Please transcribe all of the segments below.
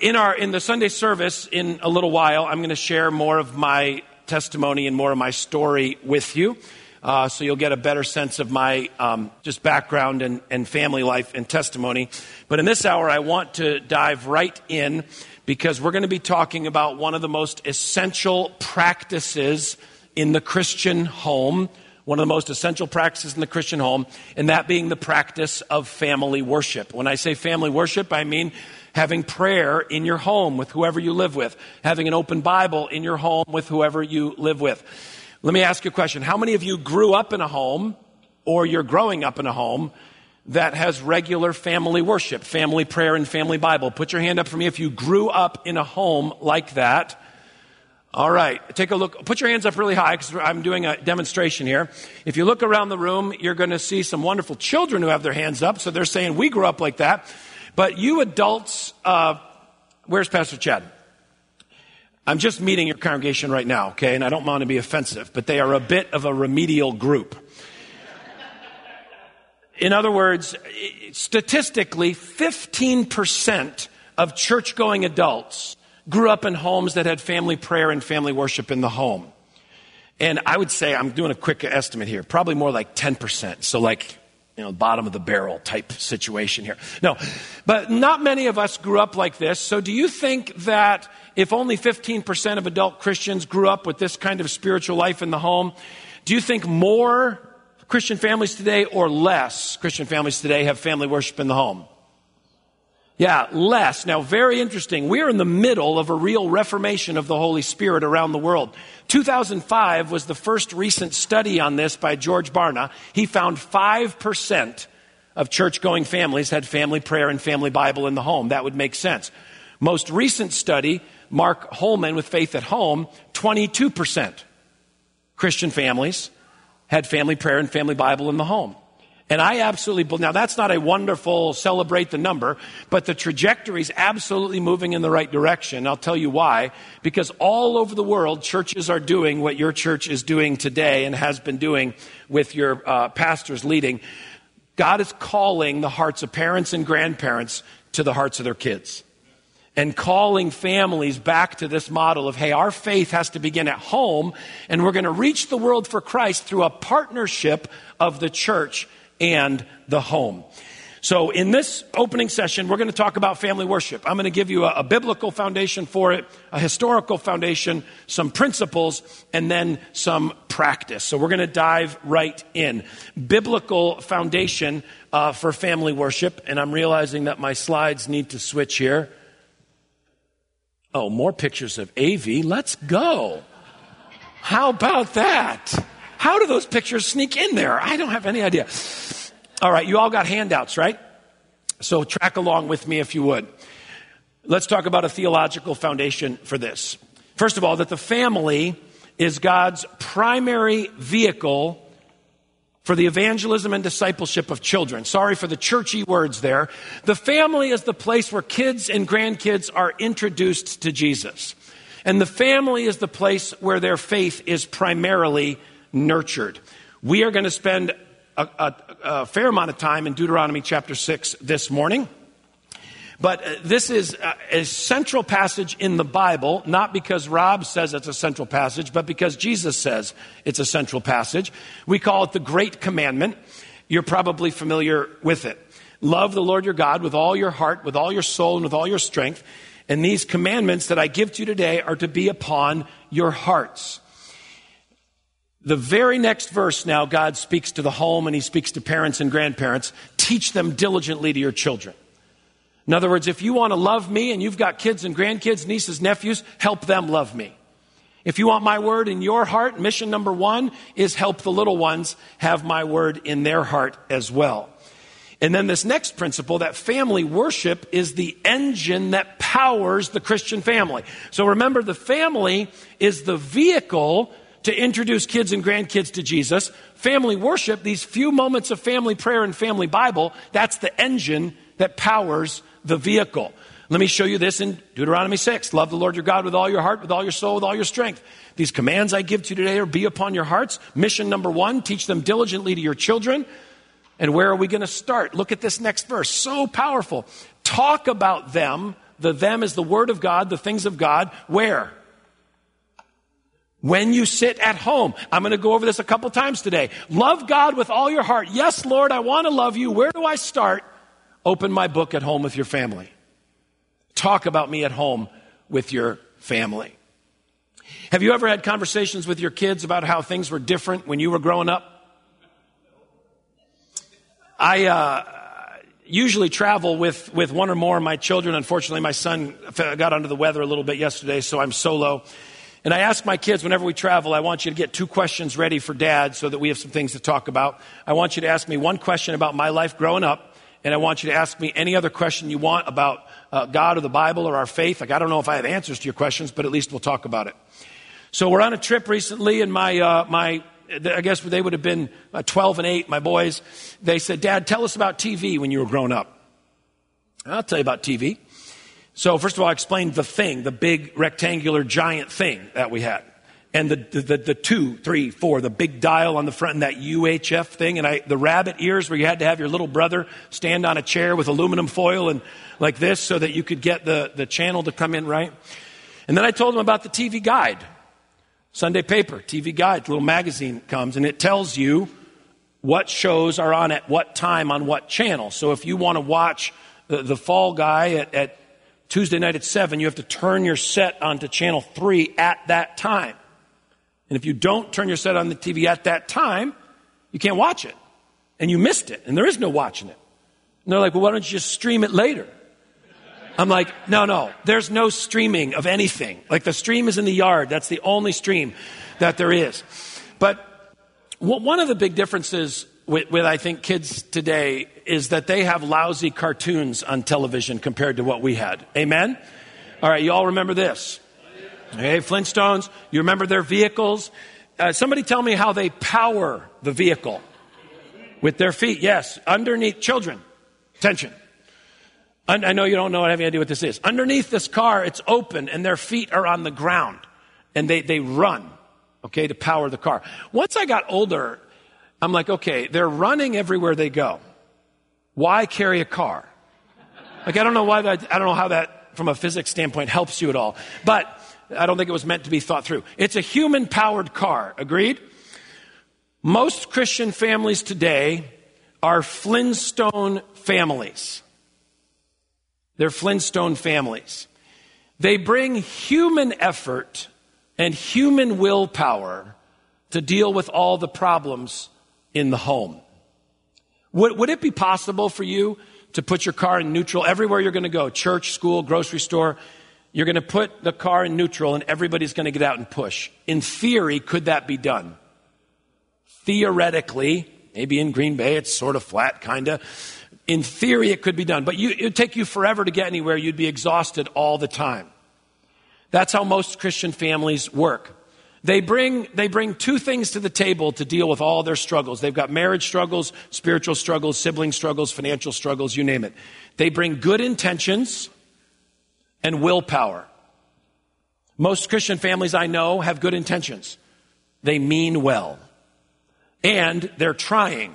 In our in the Sunday service in a little while, I'm going to share more of my testimony and more of my story with you, uh, so you'll get a better sense of my um, just background and, and family life and testimony. But in this hour, I want to dive right in because we're going to be talking about one of the most essential practices in the Christian home. One of the most essential practices in the Christian home, and that being the practice of family worship. When I say family worship, I mean having prayer in your home with whoever you live with, having an open Bible in your home with whoever you live with. Let me ask you a question. How many of you grew up in a home or you're growing up in a home that has regular family worship, family prayer, and family Bible? Put your hand up for me if you grew up in a home like that. All right, take a look. Put your hands up really high because I'm doing a demonstration here. If you look around the room, you're going to see some wonderful children who have their hands up. So they're saying, We grew up like that. But you adults, uh, where's Pastor Chad? I'm just meeting your congregation right now, okay? And I don't want to be offensive, but they are a bit of a remedial group. In other words, statistically, 15% of church going adults grew up in homes that had family prayer and family worship in the home. And I would say, I'm doing a quick estimate here, probably more like 10%. So, like you know, bottom of the barrel type situation here. No, but not many of us grew up like this. So do you think that if only 15% of adult Christians grew up with this kind of spiritual life in the home, do you think more Christian families today or less Christian families today have family worship in the home? Yeah, less. Now, very interesting. We're in the middle of a real reformation of the Holy Spirit around the world. 2005 was the first recent study on this by George Barna. He found 5% of church going families had family prayer and family Bible in the home. That would make sense. Most recent study, Mark Holmen with Faith at Home, 22% Christian families had family prayer and family Bible in the home. And I absolutely believe, now that's not a wonderful celebrate the number, but the trajectory is absolutely moving in the right direction. I'll tell you why. Because all over the world, churches are doing what your church is doing today and has been doing with your uh, pastors leading. God is calling the hearts of parents and grandparents to the hearts of their kids and calling families back to this model of, hey, our faith has to begin at home, and we're going to reach the world for Christ through a partnership of the church and the home. So, in this opening session, we're going to talk about family worship. I'm going to give you a, a, biblical foundation for it, a historical foundation, some principles, and then some practice. So, we're going to dive right in. Biblical foundation uh, for family worship, and I'm realizing that my slides need to switch here. Oh, more pictures of AV. Let's go. How about that? How do those pictures sneak in there? I don't have any idea. All right, you all got handouts, right? So track along with me if you would. Let's talk about a theological foundation for this. First of all, that the family is God's primary vehicle for the evangelism and discipleship of children. Sorry for the churchy words there. The family is the place where kids and grandkids are introduced to Jesus. And the family is the place where their faith is primarily nurtured. We are going to spend a, a, a, fair amount of time in Deuteronomy chapter 6 this morning. But uh, this is a, a central passage in the Bible, not because Rob says it's a central passage, but because Jesus says it's a central passage. We call it the Great Commandment. You're probably familiar with it. Love the Lord your God with all your heart, with all your soul, and with all your strength. And these commandments that I give to you today are to be upon your hearts. The very next verse now, God speaks to the home and he speaks to parents and grandparents. Teach them diligently to your children. In other words, if you want to love me and you've got kids and grandkids, nieces, nephews, help them love me. If you want my word in your heart, mission number one is help the little ones have my word in their heart as well. And then this next principle that family worship is the engine that powers the Christian family. So remember, the family is the vehicle to introduce kids and grandkids to Jesus. Family worship, these few moments of family prayer and family Bible, that's the engine that powers the vehicle. Let me show you this in Deuteronomy 6. Love the Lord your God with all your heart, with all your soul, with all your strength. These commands I give to you today are be upon your hearts. Mission number one, teach them diligently to your children. And where are we going to start? Look at this next verse. So powerful. Talk about them The them is the Word of God, the things of God. Where? When you sit at home. I'm going to go over this a couple times today. Love God with all your heart. Yes, Lord, I want to love you. Where do I start? Open my book at home with your family. Talk about me at home with your family. Have you ever had conversations with your kids about how things were different when you were growing up? I uh, usually travel with, with one or more of my children. Unfortunately, my son got under the weather a little bit yesterday, so I'm solo. And I ask my kids whenever we travel, I want you to get two questions ready for dad so that we have some things to talk about. I want you to ask me one question about my life growing up, and I want you to ask me any other question you want about uh, God or the Bible or our faith. Like, I don't know if I have answers to your questions, but at least we'll talk about it. So we're on a trip recently, and my, uh, my I guess they would have been uh, 12 and 8, my boys. They said, Dad, tell us about TV when you were growing up. I'll tell you about TV. So, first of all, I explained the thing, the big rectangular giant thing that we had. And the, the, the, two, three, four, the big dial on the front and that UHF thing. And I, the rabbit ears where you had to have your little brother stand on a chair with aluminum foil and like this so that you could get the, the channel to come in right. And then I told him about the TV guide. Sunday paper, TV guide, little magazine comes and it tells you what shows are on at what time on what channel. So if you want to watch the, the Fall Guy at, at Tuesday night at 7, you have to turn your set onto channel 3 at that time. And if you don't turn your set on the TV at that time, you can't watch it. And you missed it. And there is no watching it. And they're like, well, why don't you just stream it later? I'm like, no, no, there's no streaming of anything. Like the stream is in the yard. That's the only stream that there is. But one of the big differences with, with, I think, kids today is that they have lousy cartoons on television compared to what we had. Amen? All right, you all remember this. Hey, Flintstones, you remember their vehicles? Uh, somebody tell me how they power the vehicle with their feet. Yes, underneath children. Attention. I know you don't know, I have any idea what this is. Underneath this car, it's open and their feet are on the ground and they, they run, okay, to power the car. Once I got older, I'm like, okay, they're running everywhere they go. Why carry a car? Like, I don't know why that, I don't know how that, from a physics standpoint, helps you at all. But I don't think it was meant to be thought through. It's a human powered car, agreed? Most Christian families today are Flintstone families. They're Flintstone families. They bring human effort and human willpower to deal with all the problems in the home. Would, would it be possible for you to put your car in neutral everywhere you're going to go church, school, grocery store? You're going to put the car in neutral and everybody's going to get out and push. In theory, could that be done? Theoretically, maybe in Green Bay it's sort of flat, kind of. In theory, it could be done, but you, it would take you forever to get anywhere. You'd be exhausted all the time. That's how most Christian families work. They bring, they bring two things to the table to deal with all their struggles. They've got marriage struggles, spiritual struggles, sibling struggles, financial struggles, you name it. They bring good intentions and willpower. Most Christian families I know have good intentions. They mean well. And they're trying.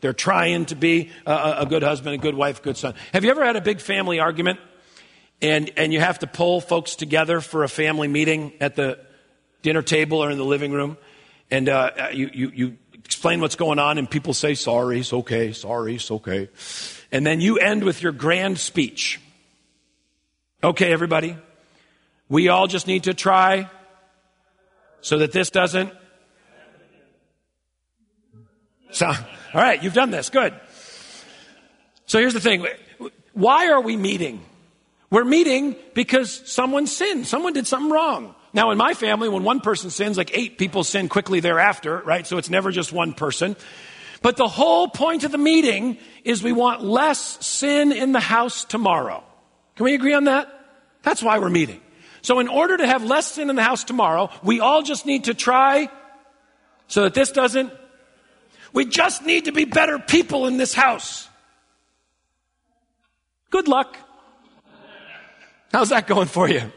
They're trying to be a, a good husband, a good wife, a good son. Have you ever had a big family argument and, and you have to pull folks together for a family meeting at the dinner table or in the living room? And uh, you, you, you explain what's going on and people say, sorry, it's okay, sorry, it's okay. And then you end with your grand speech. Okay, everybody, we all just need to try so that this doesn't. So, all right, you've done this. Good. So here's the thing. Why are we meeting? We're meeting because someone sinned. Someone did something wrong. Now, in my family, when one person sins, like eight people sin quickly thereafter, right? So it's never just one person. But the whole point of the meeting is we want less sin in the house tomorrow. Can we agree on that? That's why we're meeting. So in order to have less sin in the house tomorrow, we all just need to try so that this doesn't we just need to be better people in this house. Good luck. How's that going for you?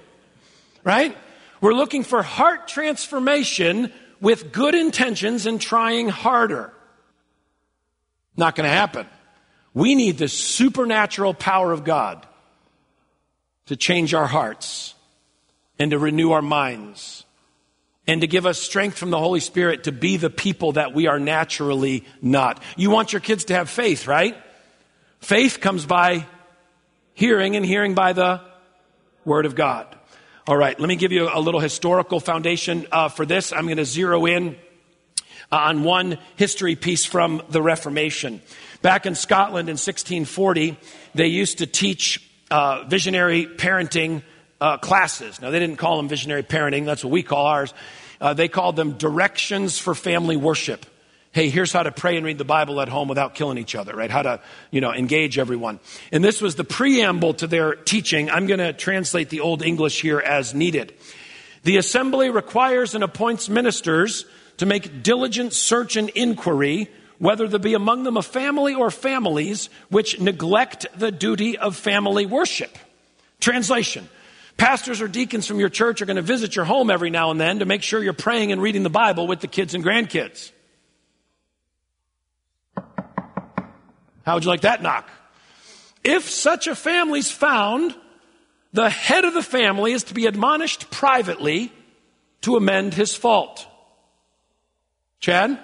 Right? We're looking for heart transformation with good intentions and trying harder. Not going to happen. We need the supernatural power of God to change our hearts and to renew our minds and to give us strength from the Holy Spirit to be the people that we are naturally not. You want your kids to have faith, right? Faith comes by hearing and hearing by the Word of God. All right, let me give you a little historical foundation uh, for this. I'm going to zero in uh, on one history piece from the Reformation. Back in Scotland in 1640, they used to teach uh, visionary parenting uh, classes. Now, they didn't call them visionary parenting, that's what we call ours. Uh, they called them directions for family worship hey, here's how to pray and read the Bible at home without killing each other, right? How to, you know, engage everyone. And this was the preamble to their teaching. I'm going to translate the Old English here as needed. The assembly requires and appoints ministers to make diligent search and inquiry whether there be among them a family or families which neglect the duty of family worship. Translation. Pastors or deacons from your church are going to visit your home every now and then to make sure you're praying and reading the Bible with the kids and grandkids. How would you like that knock? If such a family is found, the head of the family is to be admonished privately to amend his fault. Chad,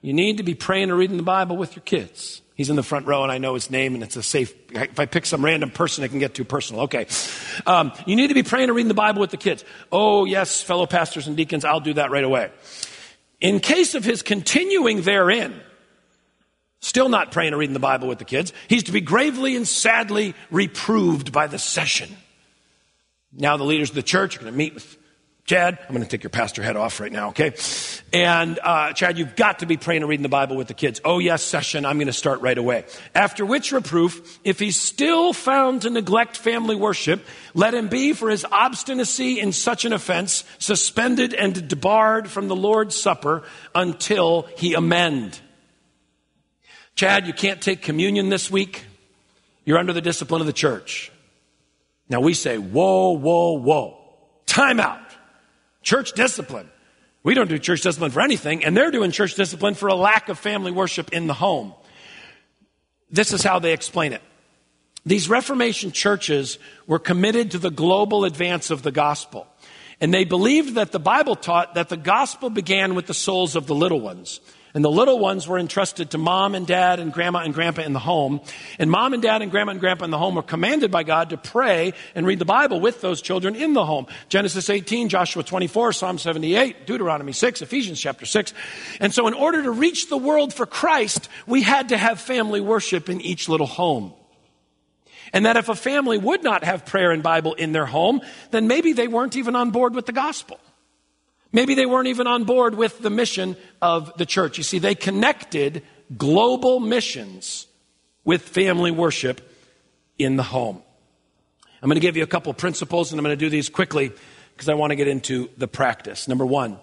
you need to be praying or reading the Bible with your kids. He's in the front row, and I know his name, and it's a safe. If I pick some random person, I can get too personal. Okay. Um, you need to be praying or reading the Bible with the kids. Oh, yes, fellow pastors and deacons, I'll do that right away. In case of his continuing therein, Still not praying or reading the Bible with the kids. He's to be gravely and sadly reproved by the session. Now the leaders of the church are going to meet with Chad. I'm going to take your pastor head off right now, okay? And uh, Chad, you've got to be praying and reading the Bible with the kids. Oh yes, session. I'm going to start right away. After which reproof, if he's still found to neglect family worship, let him be for his obstinacy in such an offense suspended and debarred from the Lord's supper until he amend. Chad, you can't take communion this week. You're under the discipline of the church. Now we say, whoa, whoa, whoa. Time out. Church discipline. We don't do church discipline for anything, and they're doing church discipline for a lack of family worship in the home. This is how they explain it. These Reformation churches were committed to the global advance of the gospel. And they believed that the Bible taught that the gospel began with the souls of the little ones. And the little ones were entrusted to mom and dad and grandma and grandpa in the home. And mom and dad and grandma and grandpa in the home were commanded by God to pray and read the Bible with those children in the home. Genesis 18, Joshua 24, Psalm 78, Deuteronomy 6, Ephesians chapter 6. And so in order to reach the world for Christ, we had to have family worship in each little home. And that if a family would not have prayer and Bible in their home, then maybe they weren't even on board with the gospel. Maybe they weren't even on board with the mission of the church. You see, they connected global missions with family worship in the home. I'm going to give you a couple principles and I'm going to do these quickly because I want to get into the practice. Number one,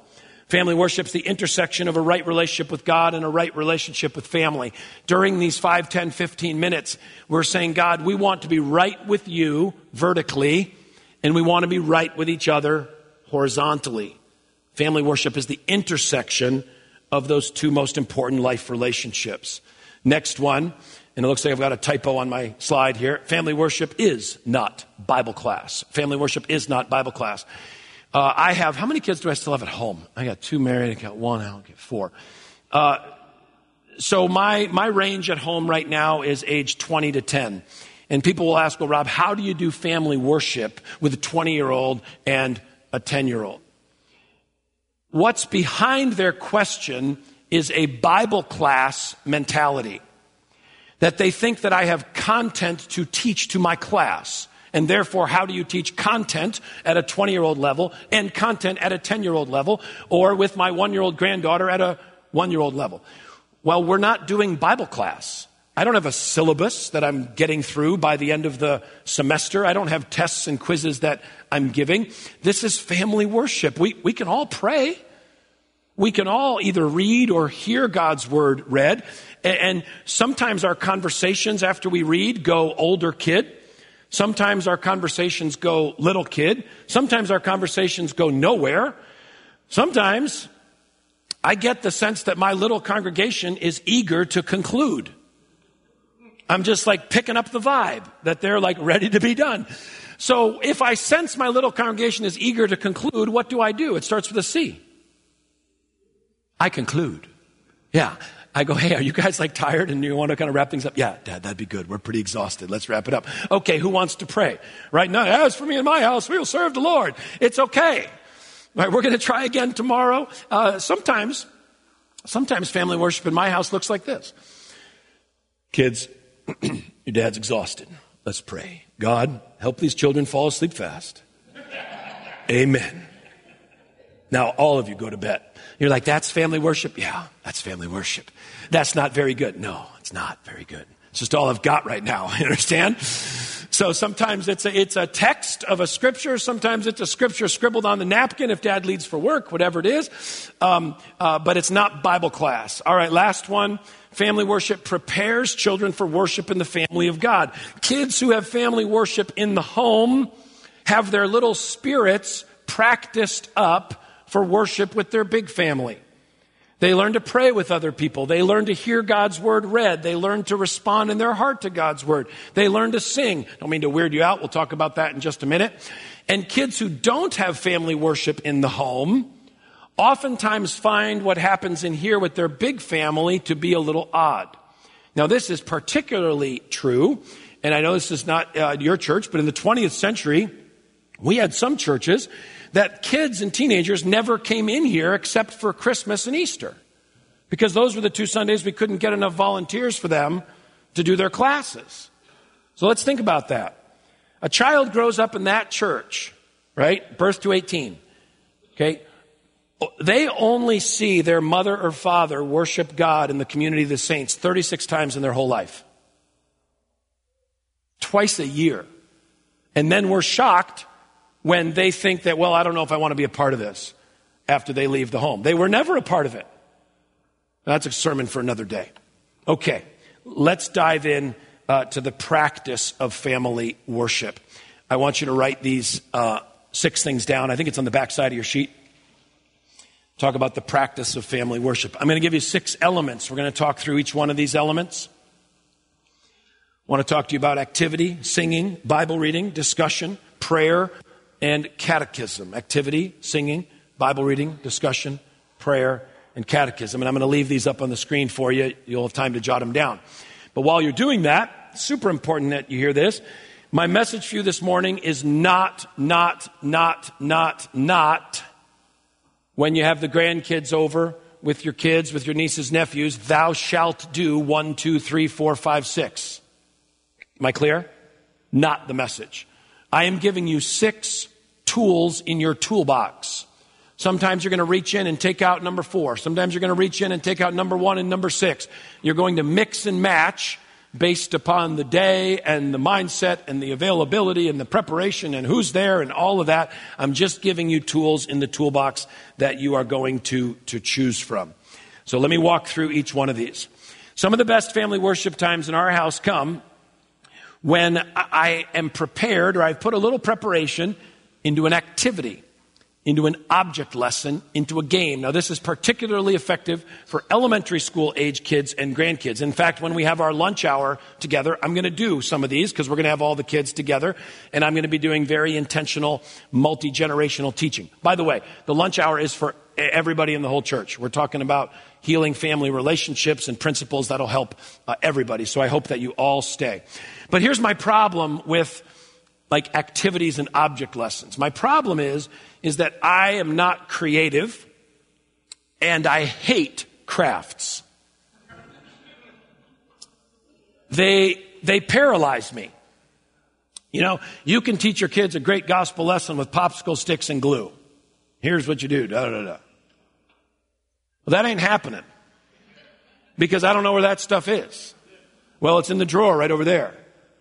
family worship is the intersection of a right relationship with God and a right relationship with family. During these 5, 10, 15 minutes, we're saying, God, we want to be right with you vertically and we want to be right with each other horizontally. Family worship is the intersection of those two most important life relationships. Next one, and it looks like I've got a typo on my slide here. Family worship is not Bible class. Family worship is not Bible class. Uh, I have, how many kids do I still have at home? I got two married, I got one, I don't get four. Uh, so my, my range at home right now is age 20 to 10. And people will ask, well, Rob, how do you do family worship with a 20 year old and a 10 year old? What's behind their question is a Bible class mentality. That they think that I have content to teach to my class. And therefore, how do you teach content at a 20 year old level and content at a 10 year old level or with my one year old granddaughter at a one year old level? Well, we're not doing Bible class. I don't have a syllabus that I'm getting through by the end of the semester. I don't have tests and quizzes that I'm giving. This is family worship. We, we can all pray. We can all either read or hear God's word read. And sometimes our conversations after we read go older kid. Sometimes our conversations go little kid. Sometimes our conversations go nowhere. Sometimes I get the sense that my little congregation is eager to conclude. I'm just like picking up the vibe that they're like ready to be done. So if I sense my little congregation is eager to conclude, what do I do? It starts with a C. I conclude. Yeah. I go, hey, are you guys like tired and you want to kind of wrap things up? Yeah, Dad, that'd be good. We're pretty exhausted. Let's wrap it up. Okay, who wants to pray? Right now, as for me and my house, we will serve the Lord. It's okay. Right, we're going to try again tomorrow. Uh, sometimes, sometimes family worship in my house looks like this. Kids, your dad's exhausted. Let's pray. God, help these children fall asleep fast. Amen. Now, all of you go to bed. You're like, that's family worship? Yeah, that's family worship. That's not very good. No, it's not very good. It's just all I've got right now. You understand? So sometimes it's a, it's a text of a scripture. Sometimes it's a scripture scribbled on the napkin if dad leads for work, whatever it is. Um, uh, but it's not Bible class. All right, last one. Family worship prepares children for worship in the family of God. Kids who have family worship in the home have their little spirits practiced up for worship with their big family. They learn to pray with other people. They learn to hear God's word read. They learn to respond in their heart to God's word. They learn to sing. Don't mean to weird you out. We'll talk about that in just a minute. And kids who don't have family worship in the home oftentimes find what happens in here with their big family to be a little odd. Now, this is particularly true, and I know this is not uh, your church, but in the 20th century, we had some churches that kids and teenagers never came in here except for Christmas and Easter. Because those were the two Sundays we couldn't get enough volunteers for them to do their classes. So let's think about that. A child grows up in that church, right? Birth to 18. Okay? They only see their mother or father worship God in the community of the saints 36 times in their whole life. Twice a year. And then we're shocked when they think that, well, I don't know if I want to be a part of this after they leave the home. They were never a part of it. That's a sermon for another day. Okay, let's dive in uh, to the practice of family worship. I want you to write these uh, six things down. I think it's on the back side of your sheet. Talk about the practice of family worship. I'm going to give you six elements. We're going to talk through each one of these elements. I want to talk to you about activity, singing, Bible reading, discussion, prayer, and catechism activity, singing, Bible reading, discussion, prayer, and catechism. And I'm going to leave these up on the screen for you. You'll have time to jot them down. But while you're doing that, super important that you hear this. My message for you this morning is not, not, not, not, not when you have the grandkids over with your kids, with your nieces, nephews, thou shalt do one, two, three, four, five, six. Am I clear? Not the message. I am giving you six tools in your toolbox. Sometimes you're going to reach in and take out number four. Sometimes you're going to reach in and take out number one and number six. You're going to mix and match based upon the day and the mindset and the availability and the preparation and who's there and all of that. I'm just giving you tools in the toolbox that you are going to, to choose from. So let me walk through each one of these. Some of the best family worship times in our house come when I am prepared or I've put a little preparation into an activity, into an object lesson, into a game. Now, this is particularly effective for elementary school age kids and grandkids. In fact, when we have our lunch hour together, I'm going to do some of these because we're going to have all the kids together, and I'm going to be doing very intentional, multi generational teaching. By the way, the lunch hour is for everybody in the whole church. We're talking about healing family relationships and principles that'll help uh, everybody. So I hope that you all stay. But here's my problem with like activities and object lessons. My problem is, is that I am not creative and I hate crafts. They, they paralyze me. You know, you can teach your kids a great gospel lesson with popsicle sticks and glue. Here's what you do. Da, da, da, da. Well, that ain't happening because I don't know where that stuff is. Well, it's in the drawer right over there.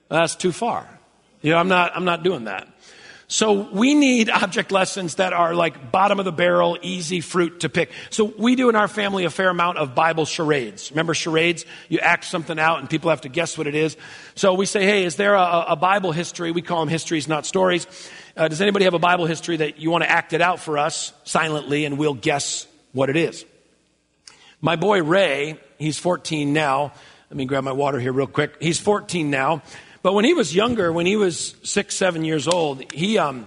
That's too far. You know, I'm not, I'm not doing that. So we need object lessons that are like bottom of the barrel, easy fruit to pick. So we do in our family a fair amount of Bible charades. Remember charades? You act something out and people have to guess what it is. So we say, hey, is there a, a Bible history? We call them histories, not stories. Uh, does anybody have a Bible history that you want to act it out for us silently and we'll guess what it is? My boy Ray, he's 14 now. Let me grab my water here real quick. He's 14 now. But when he was younger, when he was six, seven years old, he, um,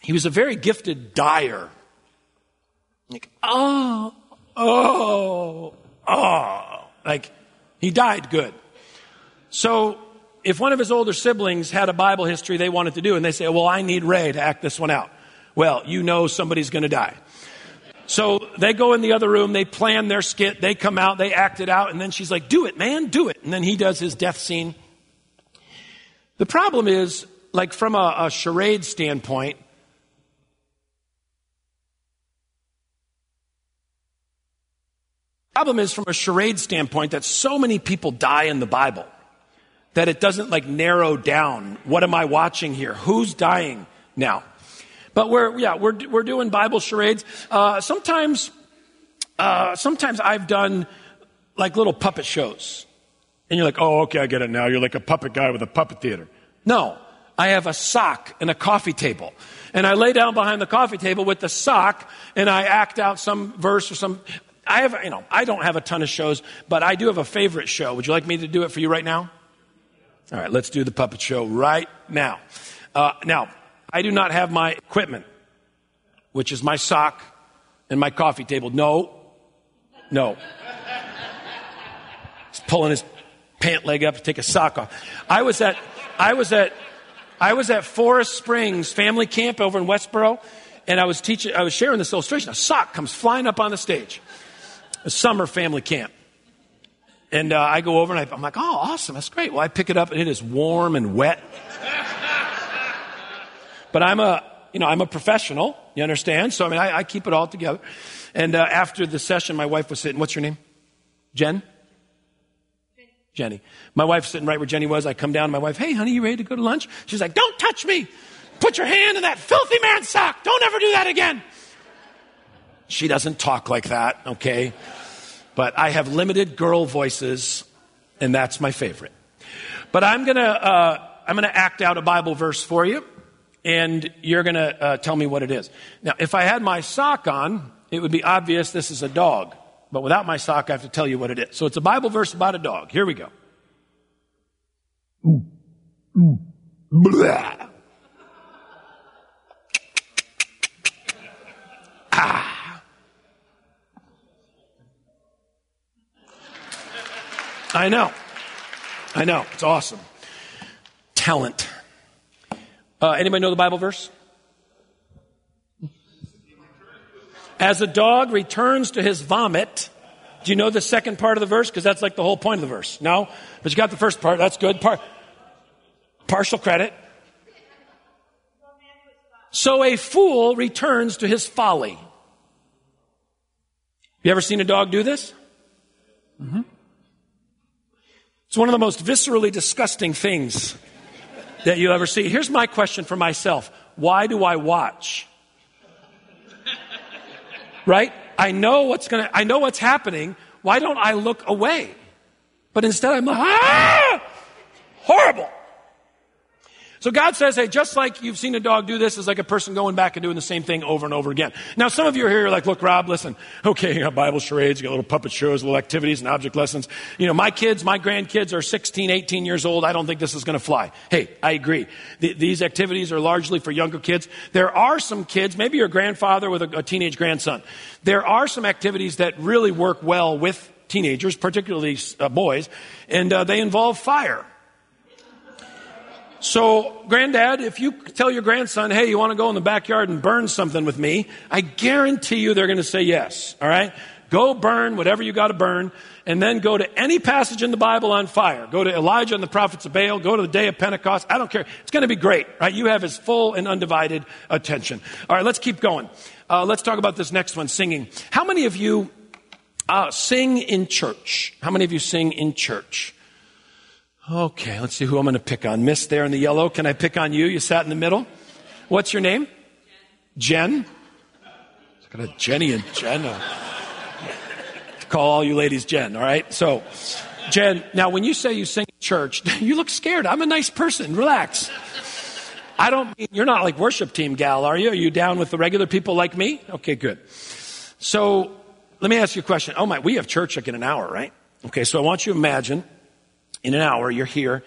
he was a very gifted dyer. Like, oh, oh, oh. Like, he died good. So, if one of his older siblings had a Bible history they wanted to do, and they say, Well, I need Ray to act this one out. Well, you know somebody's going to die. So they go in the other room, they plan their skit, they come out, they act it out, and then she's like, Do it, man, do it. And then he does his death scene. The problem is, like, from a, a charade standpoint, problem is from a charade standpoint that so many people die in the Bible that it doesn't like narrow down what am I watching here? Who's dying now? But we're, yeah, we're, we're doing Bible charades. Uh, sometimes, uh, sometimes I've done like little puppet shows. And you're like, oh, okay, I get it now. You're like a puppet guy with a puppet theater. No, I have a sock and a coffee table. And I lay down behind the coffee table with the sock and I act out some verse or some. I have, you know, I don't have a ton of shows, but I do have a favorite show. Would you like me to do it for you right now? All right, let's do the puppet show right now. Uh, now, I do not have my equipment, which is my sock and my coffee table. No, no. He's pulling his pant leg up to take a sock off. I was at, I was at, I was at Forest Springs Family Camp over in Westboro, and I was teaching, I was sharing this illustration. A sock comes flying up on the stage. A summer family camp. And uh, I go over and I, I'm like, oh, awesome, that's great. Well, I pick it up and it is warm and wet. But I'm a, you know, I'm a professional. You understand? So I mean, I, I keep it all together. And uh, after the session, my wife was sitting. What's your name? Jen. Jenny. My wife's sitting right where Jenny was. I come down my wife. Hey, honey, you ready to go to lunch? She's like, Don't touch me. Put your hand in that filthy man's sock. Don't ever do that again. She doesn't talk like that, okay? But I have limited girl voices, and that's my favorite. But I'm gonna uh, I'm gonna act out a Bible verse for you and you're going to uh, tell me what it is. Now, if I had my sock on, it would be obvious this is a dog. But without my sock, I have to tell you what it is. So it's a Bible verse about a dog. Here we go. Blah. Ah. I know. I know. It's awesome. Talent. Uh, anybody know the Bible verse? As a dog returns to his vomit. Do you know the second part of the verse? Because that's like the whole point of the verse. No? But you got the first part. That's good. Par- partial credit. So a fool returns to his folly. You ever seen a dog do this? Mm-hmm. It's one of the most viscerally disgusting things that you ever see. Here's my question for myself Why do I watch? Right? I know what's going to, I know what's happening. Why don't I look away? But instead I'm like, ah! Horrible. So God says, hey, just like you've seen a dog do this, is like a person going back and doing the same thing over and over again. Now, some of you are here, you're like, look, Rob, listen, okay, you got Bible charades, you got little puppet shows, little activities and object lessons. You know, my kids, my grandkids are 16, 18 years old. I don't think this is going to fly. Hey, I agree. these activities are largely for younger kids. There are some kids, maybe your grandfather with a, a teenage grandson. There are some activities that really work well with teenagers, particularly uh, boys, and uh, they involve fire. So, granddad, if you tell your grandson, hey, you want to go in the backyard and burn something with me, I guarantee you they're going to say yes. All right? Go burn whatever you got to burn, and then go to any passage in the Bible on fire. Go to Elijah and the prophets of Baal. Go to the day of Pentecost. I don't care. It's going to be great, right? You have his full and undivided attention. All right, let's keep going. Uh, let's talk about this next one singing. How many of you uh, sing in church? How many of you sing in church? Okay, let's see who I'm going to pick on. Miss there in the yellow. Can I pick on you? You sat in the middle. What's your name? Jen. Jen? Look at Jenny and Jen. Uh, call all you ladies Jen, all right? So, Jen, now when you say you sing in church, you look scared. I'm a nice person. Relax. I don't mean, you're not like worship team gal, are you? Are you down with the regular people like me? Okay, good. So, let me ask you a question. Oh my, we have church like in an hour, right? Okay, so I want you to imagine in an hour, you're here.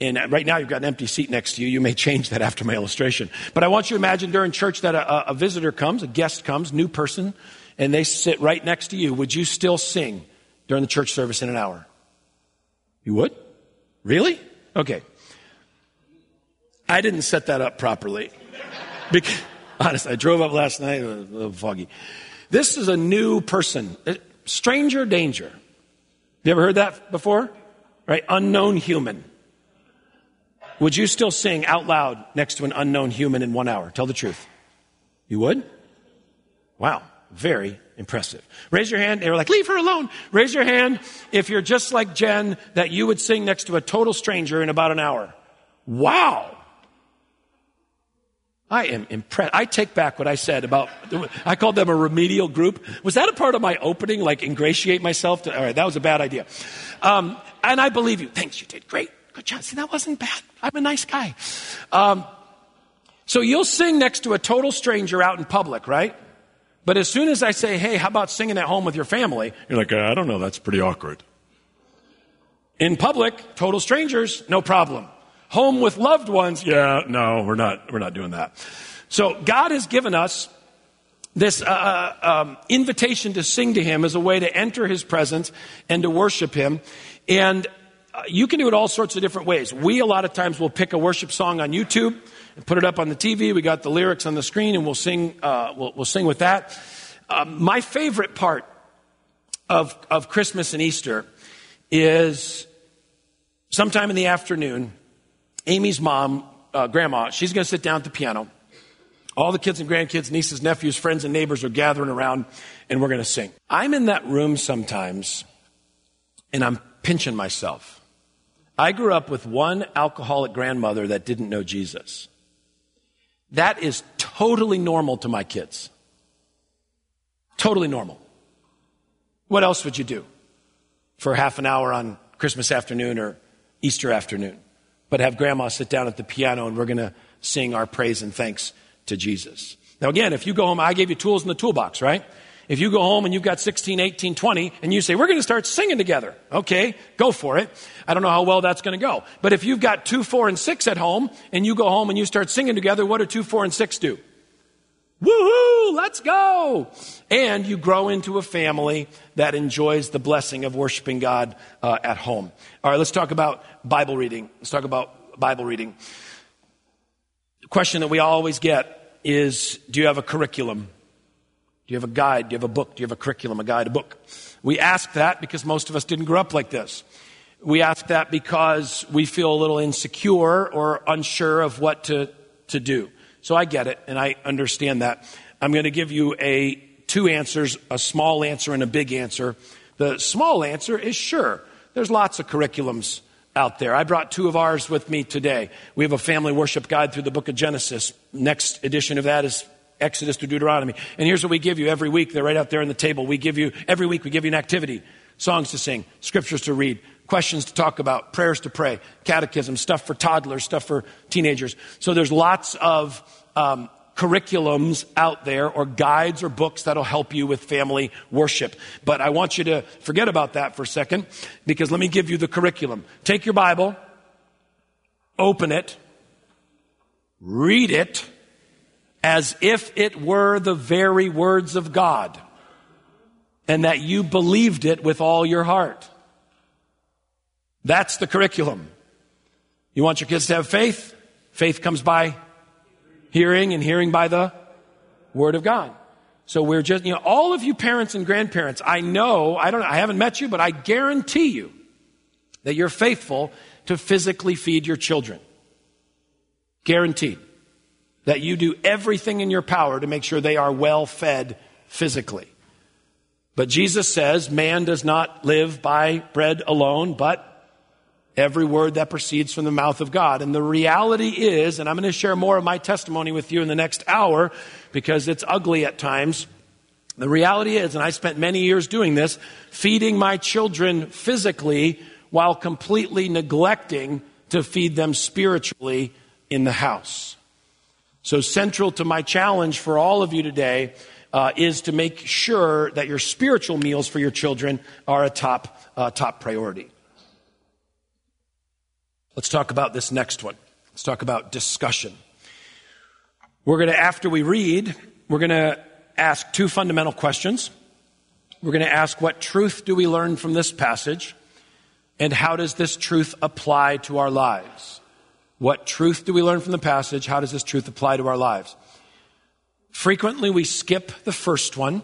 And right now, you've got an empty seat next to you. You may change that after my illustration. But I want you to imagine during church that a, a visitor comes, a guest comes, new person, and they sit right next to you. Would you still sing during the church service in an hour? You would? Really? Okay. I didn't set that up properly. Because, honestly, I drove up last night, it was a little foggy. This is a new person. Uh, stranger danger. You ever heard that before? Right? Unknown human. Would you still sing out loud next to an unknown human in one hour? Tell the truth. You would? Wow. Very impressive. Raise your hand. They were like, leave her alone. Raise your hand if you're just like Jen that you would sing next to a total stranger in about an hour. Wow. I am impressed. I take back what I said about, I called them a remedial group. Was that a part of my opening, like ingratiate myself? To, all right, that was a bad idea. Um, and I believe you. Thanks, you did great. Good job. See, that wasn't bad. I'm a nice guy. Um, so you'll sing next to a total stranger out in public, right? But as soon as I say, hey, how about singing at home with your family? You're like, I don't know, that's pretty awkward. In public, total strangers, no problem. Home with loved ones, yeah, no, we're not, we're not doing that. So God has given us this uh, uh, um, invitation to sing to Him as a way to enter His presence and to worship Him. And uh, you can do it all sorts of different ways. We, a lot of times, will pick a worship song on YouTube and put it up on the TV. We got the lyrics on the screen and we'll sing, uh, we'll, we'll, sing with that. Um, my favorite part of, of Christmas and Easter is sometime in the afternoon, Amy's mom, uh, grandma, she's going to sit down at the piano. All the kids and grandkids, nieces, nephews, friends, and neighbors are gathering around, and we're going to sing. I'm in that room sometimes, and I'm pinching myself. I grew up with one alcoholic grandmother that didn't know Jesus. That is totally normal to my kids. Totally normal. What else would you do for half an hour on Christmas afternoon or Easter afternoon? but have grandma sit down at the piano and we're going to sing our praise and thanks to Jesus. Now, again, if you go home, I gave you tools in the toolbox, right? If you go home and you've got 16, 18, 20, and you say, we're going to start singing together, okay, go for it. I don't know how well that's going to go. But if you've got two, four, and six at home, and you go home and you start singing together, what do two, four, and six do? Woohoo, let's go. And you grow into a family that enjoys the blessing of worshiping God uh, at home. All right, let's talk about Bible reading. Let's talk about Bible reading. The question that we always get is Do you have a curriculum? Do you have a guide? Do you have a book? Do you have a curriculum, a guide, a book? We ask that because most of us didn't grow up like this. We ask that because we feel a little insecure or unsure of what to, to do. So I get it and I understand that. I'm going to give you a two answers, a small answer and a big answer. The small answer is sure. There's lots of curriculums out there. I brought two of ours with me today. We have a family worship guide through the book of Genesis. Next edition of that is Exodus to Deuteronomy. And here's what we give you every week. They're right out there on the table. We give you, every week, we give you an activity songs to sing, scriptures to read, questions to talk about, prayers to pray, catechism, stuff for toddlers, stuff for teenagers. So there's lots of um, curriculums out there or guides or books that'll help you with family worship. But I want you to forget about that for a second because let me give you the curriculum. Take your Bible, open it, read it as if it were the very words of God and that you believed it with all your heart. That's the curriculum. You want your kids to have faith? Faith comes by hearing and hearing by the word of God. So we're just, you know, all of you parents and grandparents, I know, I don't I haven't met you, but I guarantee you that you're faithful to physically feed your children. Guaranteed. That you do everything in your power to make sure they are well fed physically. But Jesus says man does not live by bread alone, but every word that proceeds from the mouth of God. And the reality is, and I'm going to share more of my testimony with you in the next hour because it's ugly at times. The reality is, and I spent many years doing this, feeding my children physically while completely neglecting to feed them spiritually in the house. So central to my challenge for all of you today uh, is to make sure that your spiritual meals for your children are a top, uh, top priority. Let's talk about this next one. Let's talk about discussion. We're going to, after we read, we're going to ask two fundamental questions. We're going to ask what truth do we learn from this passage, and how does this truth apply to our lives? What truth do we learn from the passage? How does this truth apply to our lives? Frequently, we skip the first one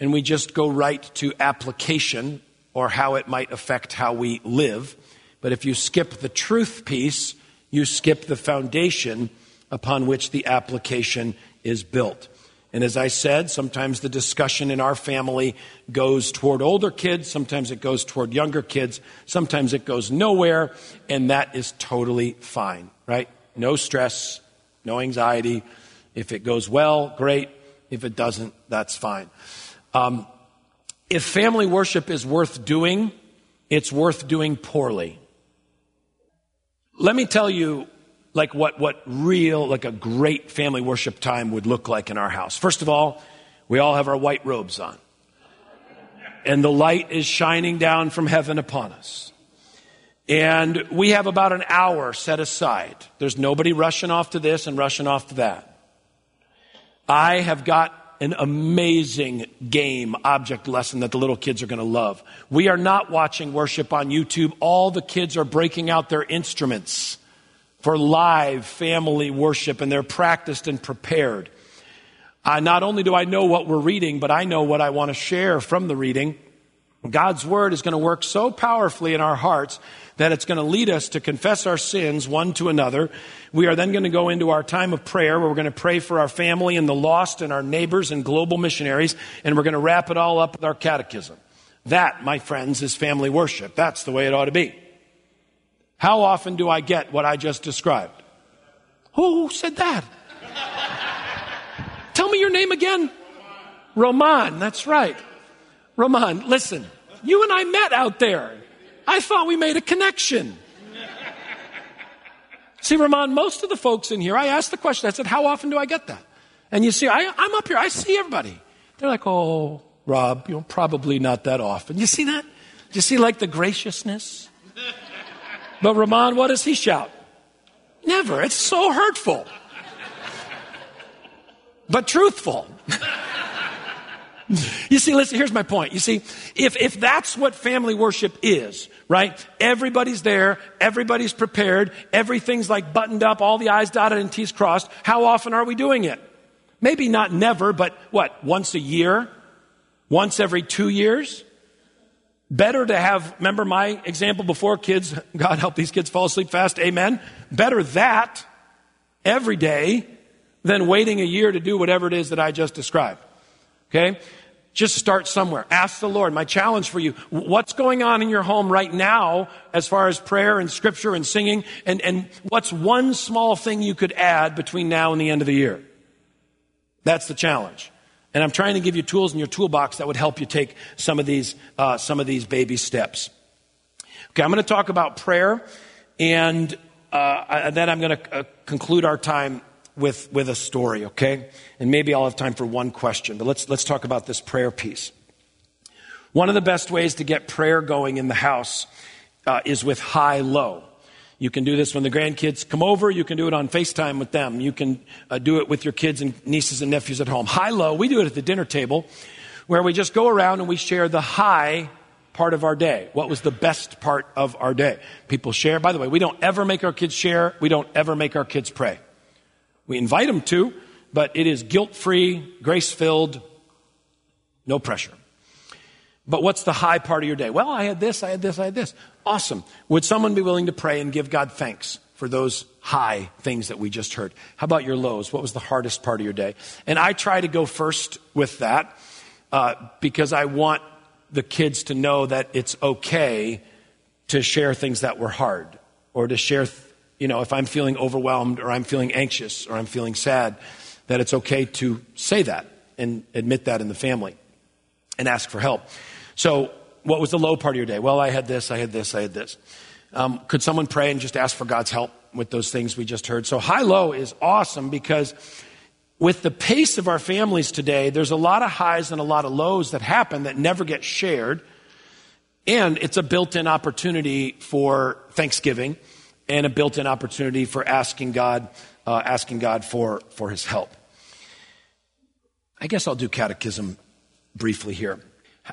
and we just go right to application or how it might affect how we live. But if you skip the truth piece, you skip the foundation upon which the application is built. And as I said, sometimes the discussion in our family goes toward older kids, sometimes it goes toward younger kids, sometimes it goes nowhere, and that is totally fine, right? No stress, no anxiety. If it goes well, great. If it doesn't, that's fine. Um, if family worship is worth doing, it's worth doing poorly. Let me tell you like what, what real, like a great family worship time would look like in our house. First of all, we all have our white robes on. And the light is shining down from heaven upon us. And we have about an hour set aside. There's nobody rushing off to this and rushing off to that. I have got an amazing game object lesson that the little kids are going to love. We are not watching worship on YouTube. All the kids are breaking out their instruments for live family worship, and they're practiced and prepared. Uh, not only do I know what we're reading, but I know what I want to share from the reading. God's word is going to work so powerfully in our hearts that it's going to lead us to confess our sins one to another. We are then going to go into our time of prayer where we're going to pray for our family and the lost and our neighbors and global missionaries, and we're going to wrap it all up with our catechism. That, my friends, is family worship. That's the way it ought to be. How often do I get what I just described? Who said that? Tell me your name again. Roman, that's right. Roman, listen, you and I met out there. I thought we made a connection. See, Roman, most of the folks in here, I asked the question, I said, How often do I get that? And you see, I, am up here, I see everybody. They're like, Oh, Rob, you know, probably not that often. You see that? You see like the graciousness? But Ramon, what does he shout? Never. It's so hurtful. But truthful. you see, listen, here's my point. You see, if, if that's what family worship is, right? Everybody's there, everybody's prepared, everything's like buttoned up, all the I's dotted and T's crossed, how often are we doing it? Maybe not never, but what, once a year? Once every two years? Better to have, remember my example before, kids, God help these kids fall asleep fast, amen. Better that every day than waiting a year to do whatever it is that I just described. Okay? Just start somewhere. Ask the Lord. My challenge for you, what's going on in your home right now as far as prayer and scripture and singing? And, and what's one small thing you could add between now and the end of the year? That's the challenge. And I'm trying to give you tools in your toolbox that would help you take some of these, uh, some of these baby steps. Okay, I'm going to talk about prayer, and uh, then I'm going to uh, conclude our time with, with a story, okay? And maybe I'll have time for one question, but let's, let's talk about this prayer piece. One of the best ways to get prayer going in the house uh, is with high low. You can do this when the grandkids come over. You can do it on FaceTime with them. You can uh, do it with your kids and nieces and nephews at home. High low, we do it at the dinner table where we just go around and we share the high part of our day. What was the best part of our day? People share. By the way, we don't ever make our kids share. We don't ever make our kids pray. We invite them to, but it is guilt free, grace filled, no pressure. But what's the high part of your day? Well, I had this, I had this, I had this. Awesome. Would someone be willing to pray and give God thanks for those high things that we just heard? How about your lows? What was the hardest part of your day? And I try to go first with that uh, because I want the kids to know that it's okay to share things that were hard or to share, you know, if I'm feeling overwhelmed or I'm feeling anxious or I'm feeling sad, that it's okay to say that and admit that in the family and ask for help. So, what was the low part of your day? Well, I had this, I had this, I had this. Um, could someone pray and just ask for God's help with those things we just heard? So, high low is awesome because with the pace of our families today, there's a lot of highs and a lot of lows that happen that never get shared. And it's a built in opportunity for Thanksgiving and a built in opportunity for asking God, uh, asking God for, for his help. I guess I'll do catechism briefly here.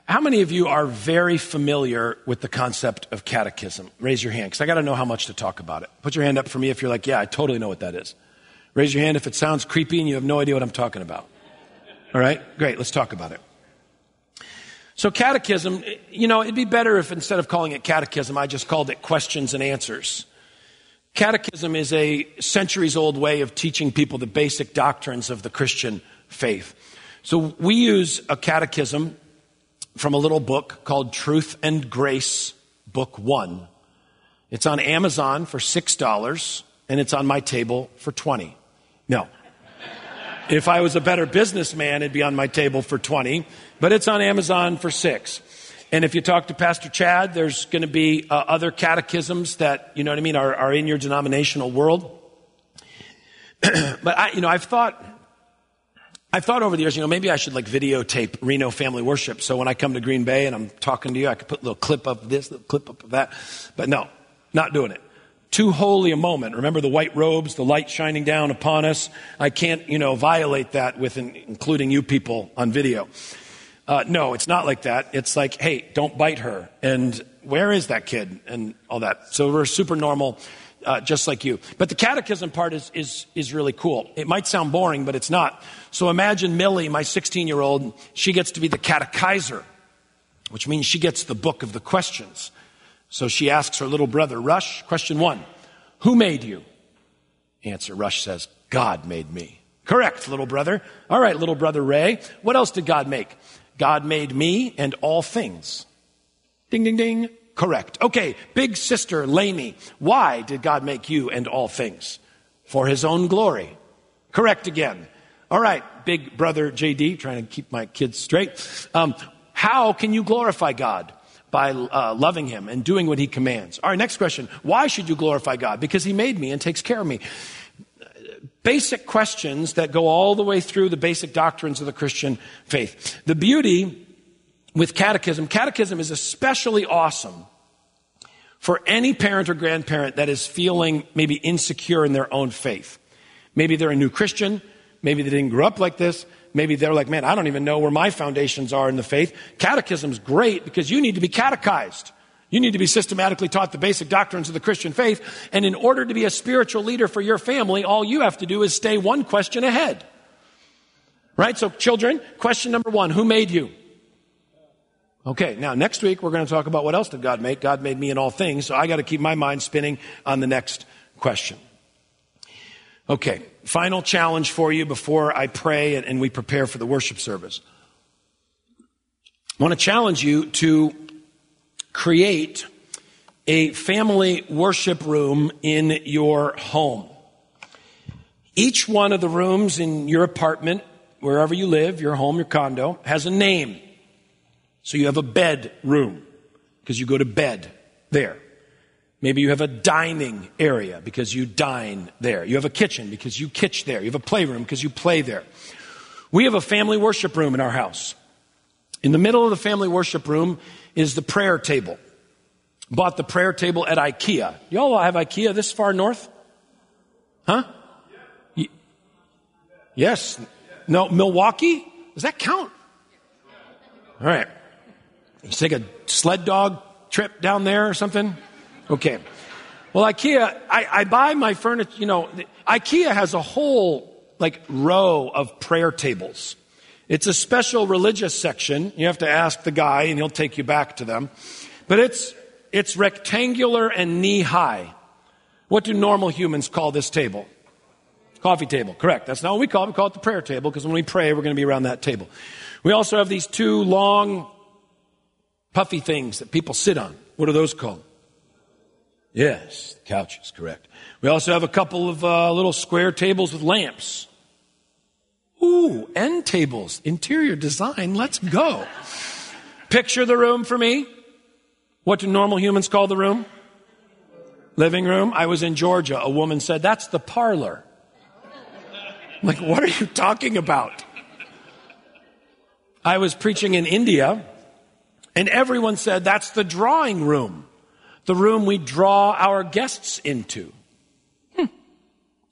How many of you are very familiar with the concept of catechism? Raise your hand, because I got to know how much to talk about it. Put your hand up for me if you're like, yeah, I totally know what that is. Raise your hand if it sounds creepy and you have no idea what I'm talking about. All right? Great, let's talk about it. So, catechism, you know, it'd be better if instead of calling it catechism, I just called it questions and answers. Catechism is a centuries old way of teaching people the basic doctrines of the Christian faith. So, we use a catechism from a little book called Truth and Grace, Book One. It's on Amazon for $6 and it's on my table for 20. No. If I was a better businessman, it'd be on my table for 20, but it's on Amazon for 6. And if you talk to Pastor Chad, there's going to be uh, other catechisms that, you know what I mean, are, are in your denominational world. but I, you know, I've thought, I've thought over the years, you know, maybe I should like videotape Rienow family worship. So when I come to Green Bay and I'm talking to you, I could put a little clip of this, little clip of that. But no, not doing it. Too holy a moment. Remember the white robes, the light shining down upon us. I can't, you know, violate that with including you people on video. Uh, no, it's not like that. It's like, hey, don't bite her. And where is that kid? And all that. So we're super normal uh, just like you. But the catechism part is, is, is really cool. It might sound boring, but it's not. So imagine Millie, my 16 year old, she gets to be the catechizer, which means she gets the book of the questions. So she asks her little brother, Rush, question one Who made you? Answer Rush says, God made me. Correct, little brother. All right, little brother Ray. What else did God make? God made me and all things. Ding, ding, ding. Correct. Okay, big sister Lainey, why did God make you and all things? For his own glory. Correct again. All right, big brother JD, trying to keep my kids straight. Um, how can you glorify God? By uh, loving him and doing what he commands. All right, next question. Why should you glorify God? Because he made me and takes care of me. Basic questions that go all the way through the basic doctrines of the Christian faith. The beauty with catechism, catechism is especially awesome for any parent or grandparent that is feeling maybe insecure in their own faith. Maybe they're a new Christian. Maybe they didn't grow up like this. Maybe they're like, man, I don't even know where my foundations are in the faith. Catechism's great because you need to be catechized. You need to be systematically taught the basic doctrines of the Christian faith. And in order to be a spiritual leader for your family, all you have to do is stay one question ahead. Right? So, children, question number one Who made you? Okay, now next week we're going to talk about what else did God make. God made me in all things, so I got to keep my mind spinning on the next question. Okay, final challenge for you before I pray and, and we prepare for the worship service. I want to challenge you to create a family worship room in your home. Each one of the rooms in your apartment, wherever you live, your home, your condo, has a name. So you have a bedroom because you go to bed there. Maybe you have a dining area because you dine there. You have a kitchen because you kitch there. You have a playroom because you play there. We have a family worship room in our house. In the middle of the family worship room is the prayer table. Bought the prayer table at IKEA. Y'all have IKEA this far north? Huh? Yes. No, Milwaukee? Does that count? All right. You take a sled dog trip down there or something? Okay. Well, IKEA, I, I buy my furniture, you know, IKEA has a whole like row of prayer tables. It's a special religious section. You have to ask the guy and he'll take you back to them. But it's, it's rectangular and knee high. What do normal humans call this table? Coffee table, correct. That's not what we call it. We call it the prayer table because when we pray, we're going to be around that table. We also have these two long puffy things that people sit on. What are those called? Yes, couches, correct. We also have a couple of uh, little square tables with lamps. Ooh, end tables, interior design, let's go. Picture the room for me. What do normal humans call the room? Living room. I was in Georgia. A woman said, That's the parlor. I'm like, what are you talking about? I was preaching in India and everyone said, that's the drawing room. the room we draw our guests into. Hmm.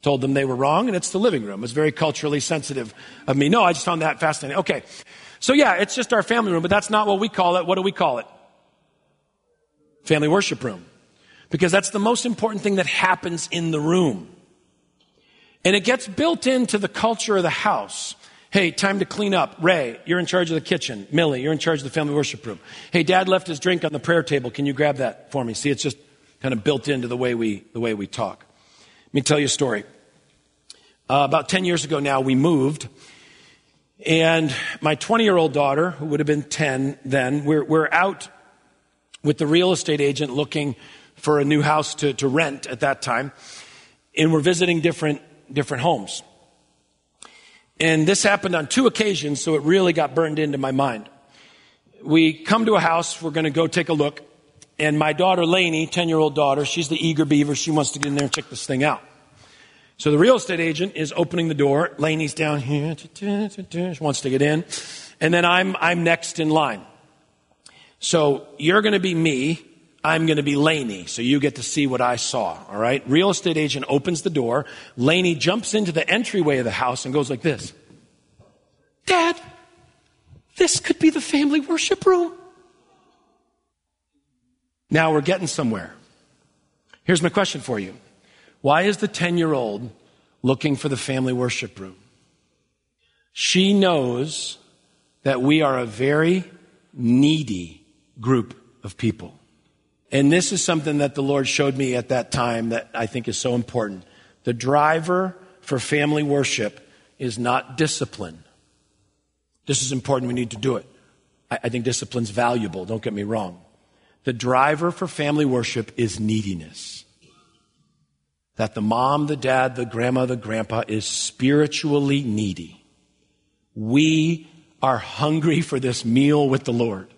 Told them they were wrong, and it's the living room. It's very culturally sensitive of me. No, I just found that fascinating. Okay. So yeah, it's just our family room, but that's not what we call it. What do we call it? Family worship room. Because that's the most important thing that happens in the room. And it gets built into the culture of the house. Hey, time to clean up. Ray, you're in charge of the kitchen. Millie, you're in charge of the family worship room. Hey, dad left his drink on the prayer table. Can you grab that for me? See, it's just kind of built into the way we, the way we talk. Let me tell you a story. Uh, about 10 years ago now, we moved. And my 20 year old daughter, who would have been 10 then, we're, we're out with the real estate agent looking for a new house to, to rent at that time. And we're visiting different, different homes. And this happened on two occasions, so it really got burned into my mind. We come to a house, we're going to go take a look, and my daughter Lainey, 10 year old daughter, she's the eager beaver, she wants to get in there and check this thing out. So the real estate agent is opening the door, Lainey's down here, she wants to get in, and then I'm, I'm next in line. So you're going to be me, I'm going to be Lainey, so you get to see what I saw, all right? Real estate agent opens the door. Lainey jumps into the entryway of the house and goes like this Dad, this could be the family worship room. Now we're getting somewhere. Here's my question for you Why is the 10 year old looking for the family worship room? She knows that we are a very needy group of people. And this is something that the Lord showed me at that time that I think is so important. The driver for family worship is not discipline. This is important. We need to do it. I, I think discipline's valuable. Don't get me wrong. The driver for family worship is neediness. That the mom, the dad, the grandma, the grandpa is spiritually needy. We are hungry for this meal with the Lord.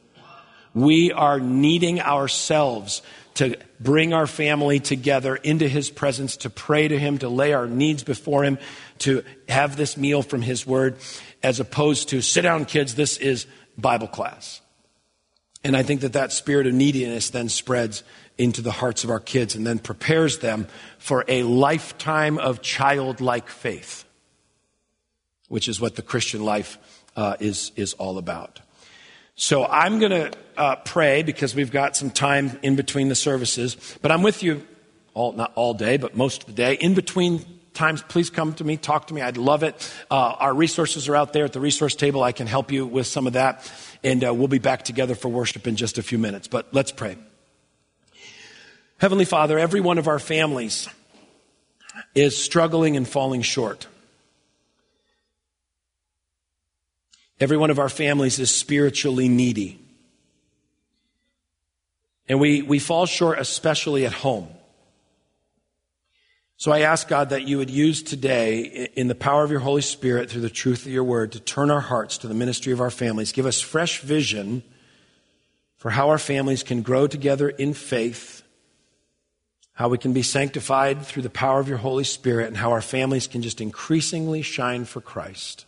We are needing ourselves to bring our family together into His presence, to pray to Him, to lay our needs before Him, to have this meal from His Word, as opposed to sit down, kids, this is Bible class. And I think that that spirit of neediness then spreads into the hearts of our kids and then prepares them for a lifetime of childlike faith, which is what the Christian life uh, is, is all about. So I'm going to uh, pray because we've got some time in between the services. But I'm with you all, not all day, but most of the day. In between times, please come to me, talk to me. I'd love it. Uh, our resources are out there at the resource table. I can help you with some of that. And uh, we'll be back together for worship in just a few minutes. But let's pray. Heavenly Father, every one of our families is struggling and falling short. Every one of our families is spiritually needy. And we, we fall short, especially at home. So I ask God that you would use today, in the power of your Holy Spirit, through the truth of your word, to turn our hearts to the ministry of our families. Give us fresh vision for how our families can grow together in faith, how we can be sanctified through the power of your Holy Spirit, and how our families can just increasingly shine for Christ.